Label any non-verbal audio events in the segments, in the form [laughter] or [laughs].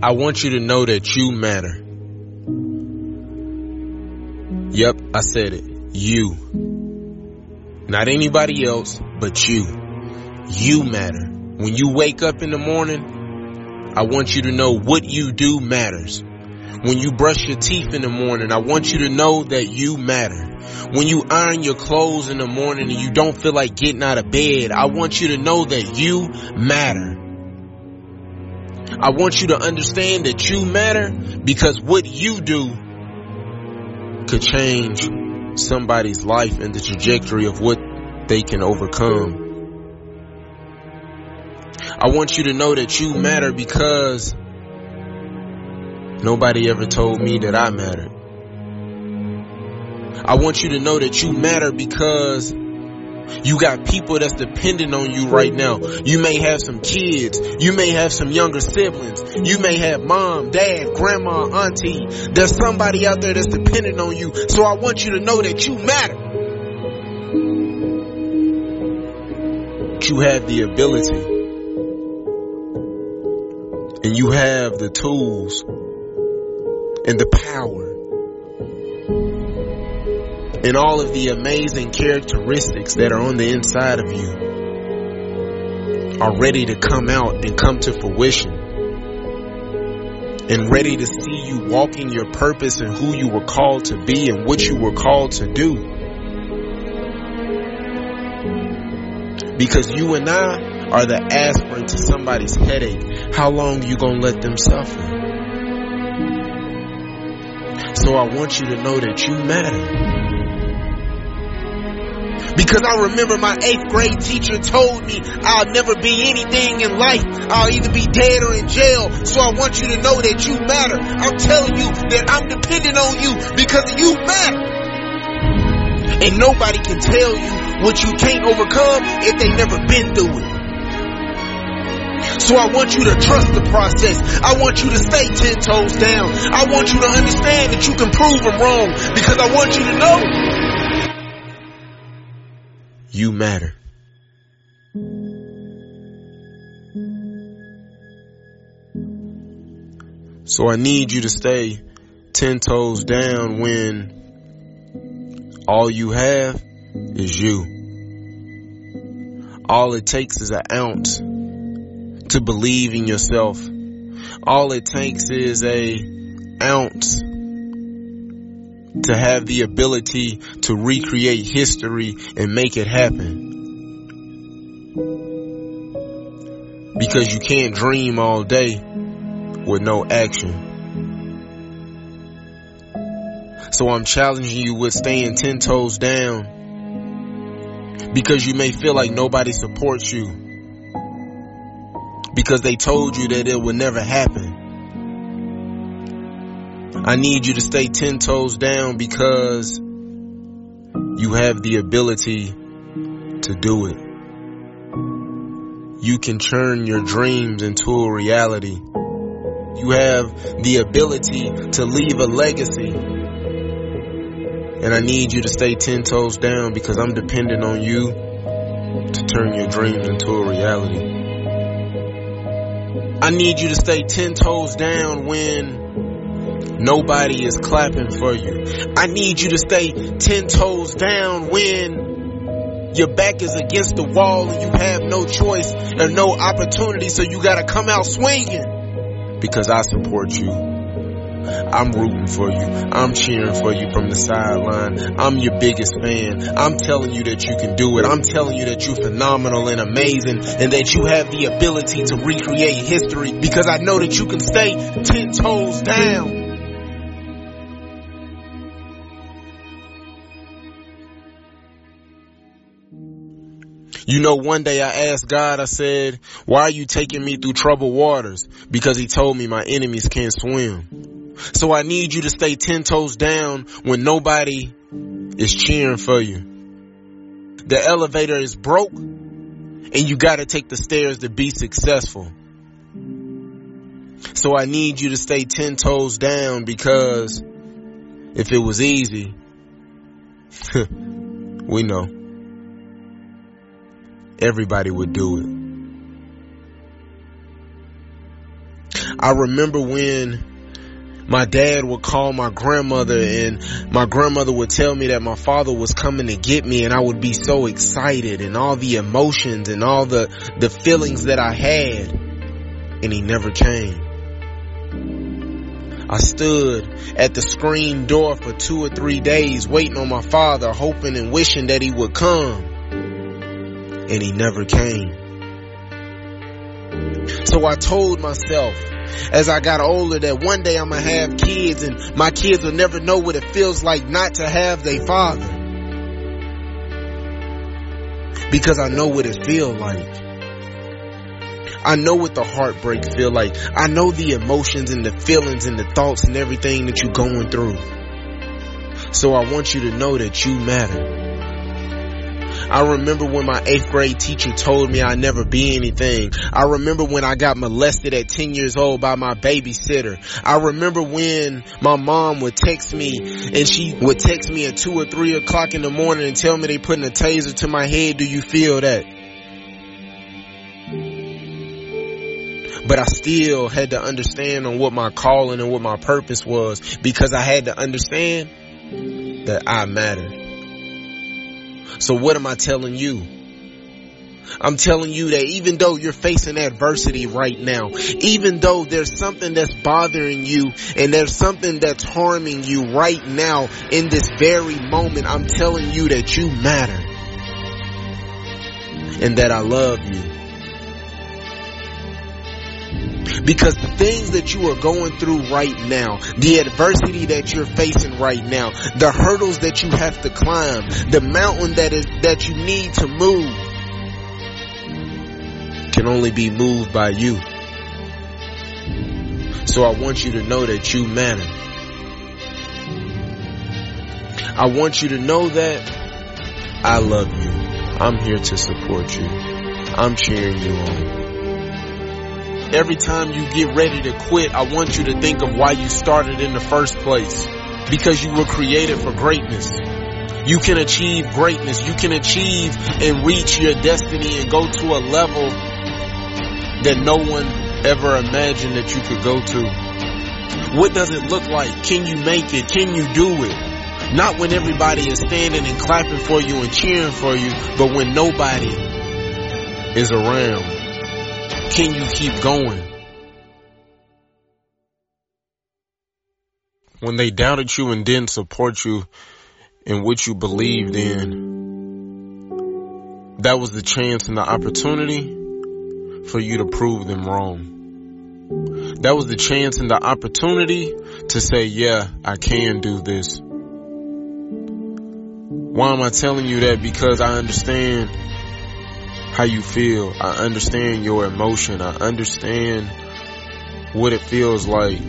I want you to know that you matter. Yep, I said it. You. Not anybody else, but you. You matter. When you wake up in the morning, I want you to know what you do matters. When you brush your teeth in the morning, I want you to know that you matter. When you iron your clothes in the morning and you don't feel like getting out of bed, I want you to know that you matter. I want you to understand that you matter because what you do could change somebody's life and the trajectory of what they can overcome. I want you to know that you matter because nobody ever told me that I mattered. I want you to know that you matter because you got people that's dependent on you right now. You may have some kids. You may have some younger siblings. You may have mom, dad, grandma, auntie. There's somebody out there that's dependent on you. So I want you to know that you matter. You have the ability. And you have the tools and the power and all of the amazing characteristics that are on the inside of you are ready to come out and come to fruition and ready to see you walking your purpose and who you were called to be and what you were called to do. Because you and I are the aspirin to somebody's headache. How long you gonna let them suffer? So I want you to know that you matter. Because I remember my eighth grade teacher told me I'll never be anything in life. I'll either be dead or in jail. So I want you to know that you matter. I'm telling you that I'm dependent on you because you matter. And nobody can tell you what you can't overcome if they never been through it. So I want you to trust the process. I want you to stay ten toes down. I want you to understand that you can prove them wrong because I want you to know you matter. So I need you to stay ten toes down when all you have is you. All it takes is an ounce to believe in yourself. All it takes is a ounce to have the ability to recreate history and make it happen. Because you can't dream all day with no action. So I'm challenging you with staying 10 toes down because you may feel like nobody supports you because they told you that it would never happen. I need you to stay 10 toes down because you have the ability to do it. You can turn your dreams into a reality. You have the ability to leave a legacy. And I need you to stay 10 toes down because I'm dependent on you to turn your dreams into a reality. I need you to stay 10 toes down when Nobody is clapping for you. I need you to stay 10 toes down when your back is against the wall and you have no choice and no opportunity. So you gotta come out swinging because I support you. I'm rooting for you. I'm cheering for you from the sideline. I'm your biggest fan. I'm telling you that you can do it. I'm telling you that you're phenomenal and amazing and that you have the ability to recreate history because I know that you can stay 10 toes down. You know, one day I asked God, I said, why are you taking me through troubled waters? Because he told me my enemies can't swim. So I need you to stay 10 toes down when nobody is cheering for you. The elevator is broke and you gotta take the stairs to be successful. So I need you to stay 10 toes down because if it was easy, [laughs] we know everybody would do it. I remember when my dad would call my grandmother and my grandmother would tell me that my father was coming to get me and I would be so excited and all the emotions and all the, the feelings that I had and he never came. I stood at the screen door for two or three days waiting on my father, hoping and wishing that he would come. And he never came. So I told myself as I got older that one day I'm gonna have kids and my kids will never know what it feels like not to have their father. Because I know what it feels like. I know what the heartbreak feel like. I know the emotions and the feelings and the thoughts and everything that you're going through. So I want you to know that you matter. I remember when my eighth grade teacher told me I'd never be anything. I remember when I got molested at 10 years old by my babysitter. I remember when my mom would text me and she would text me at two or three o'clock in the morning and tell me they putting a taser to my head. Do you feel that? but I still had to understand on what my calling and what my purpose was because I had to understand that I mattered. So what am I telling you? I'm telling you that even though you're facing adversity right now, even though there's something that's bothering you and there's something that's harming you right now in this very moment, I'm telling you that you matter and that I love you. Because the things that you are going through right now, the adversity that you're facing right now, the hurdles that you have to climb, the mountain that is, that you need to move can only be moved by you. So I want you to know that you matter. I want you to know that I love you. I'm here to support you. I'm cheering you on every time you get ready to quit, I want you to think of why you started in the first place. Because you were created for greatness. You can achieve greatness. You can achieve and reach your destiny and go to a level that no one ever imagined that you could go to. What does it look like? Can you make it? Can you do it? Not when everybody is standing and clapping for you and cheering for you, but when nobody is around. Can you keep going? When they doubted you and didn't support you in what you believed in, that was the chance and the opportunity for you to prove them wrong. That was the chance and the opportunity to say, yeah, I can do this. Why am I telling you that? Because I understand how you feel. I understand your emotion. I understand what it feels like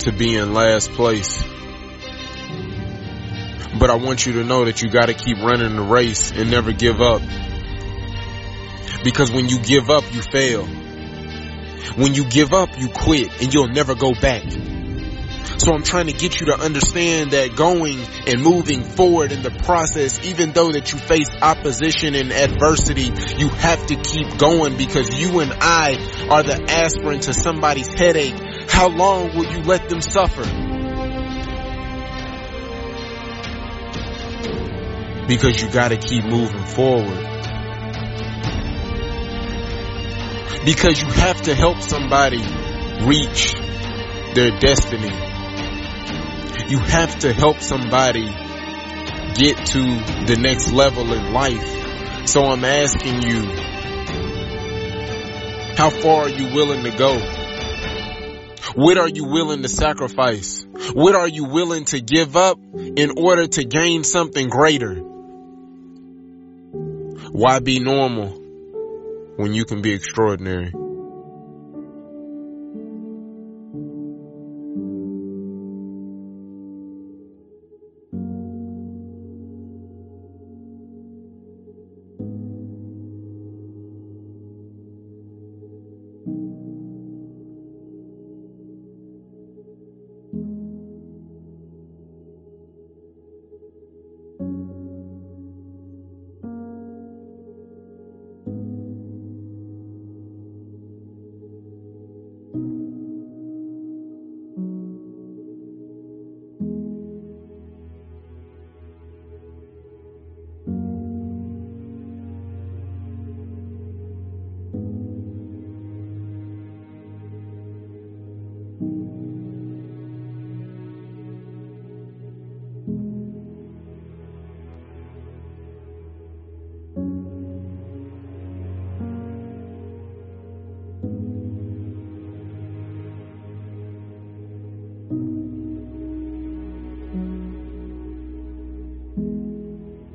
to be in last place. But I want you to know that you gotta keep running the race and never give up. Because when you give up, you fail. When you give up, you quit and you'll never go back. So I'm trying to get you to understand that going and moving forward in the process, even though that you face opposition and adversity, you have to keep going because you and I are the aspirin to somebody's headache. How long will you let them suffer? Because you gotta keep moving forward. Because you have to help somebody reach their destiny. You have to help somebody get to the next level in life. So I'm asking you, how far are you willing to go? What are you willing to sacrifice? What are you willing to give up in order to gain something greater? Why be normal when you can be extraordinary?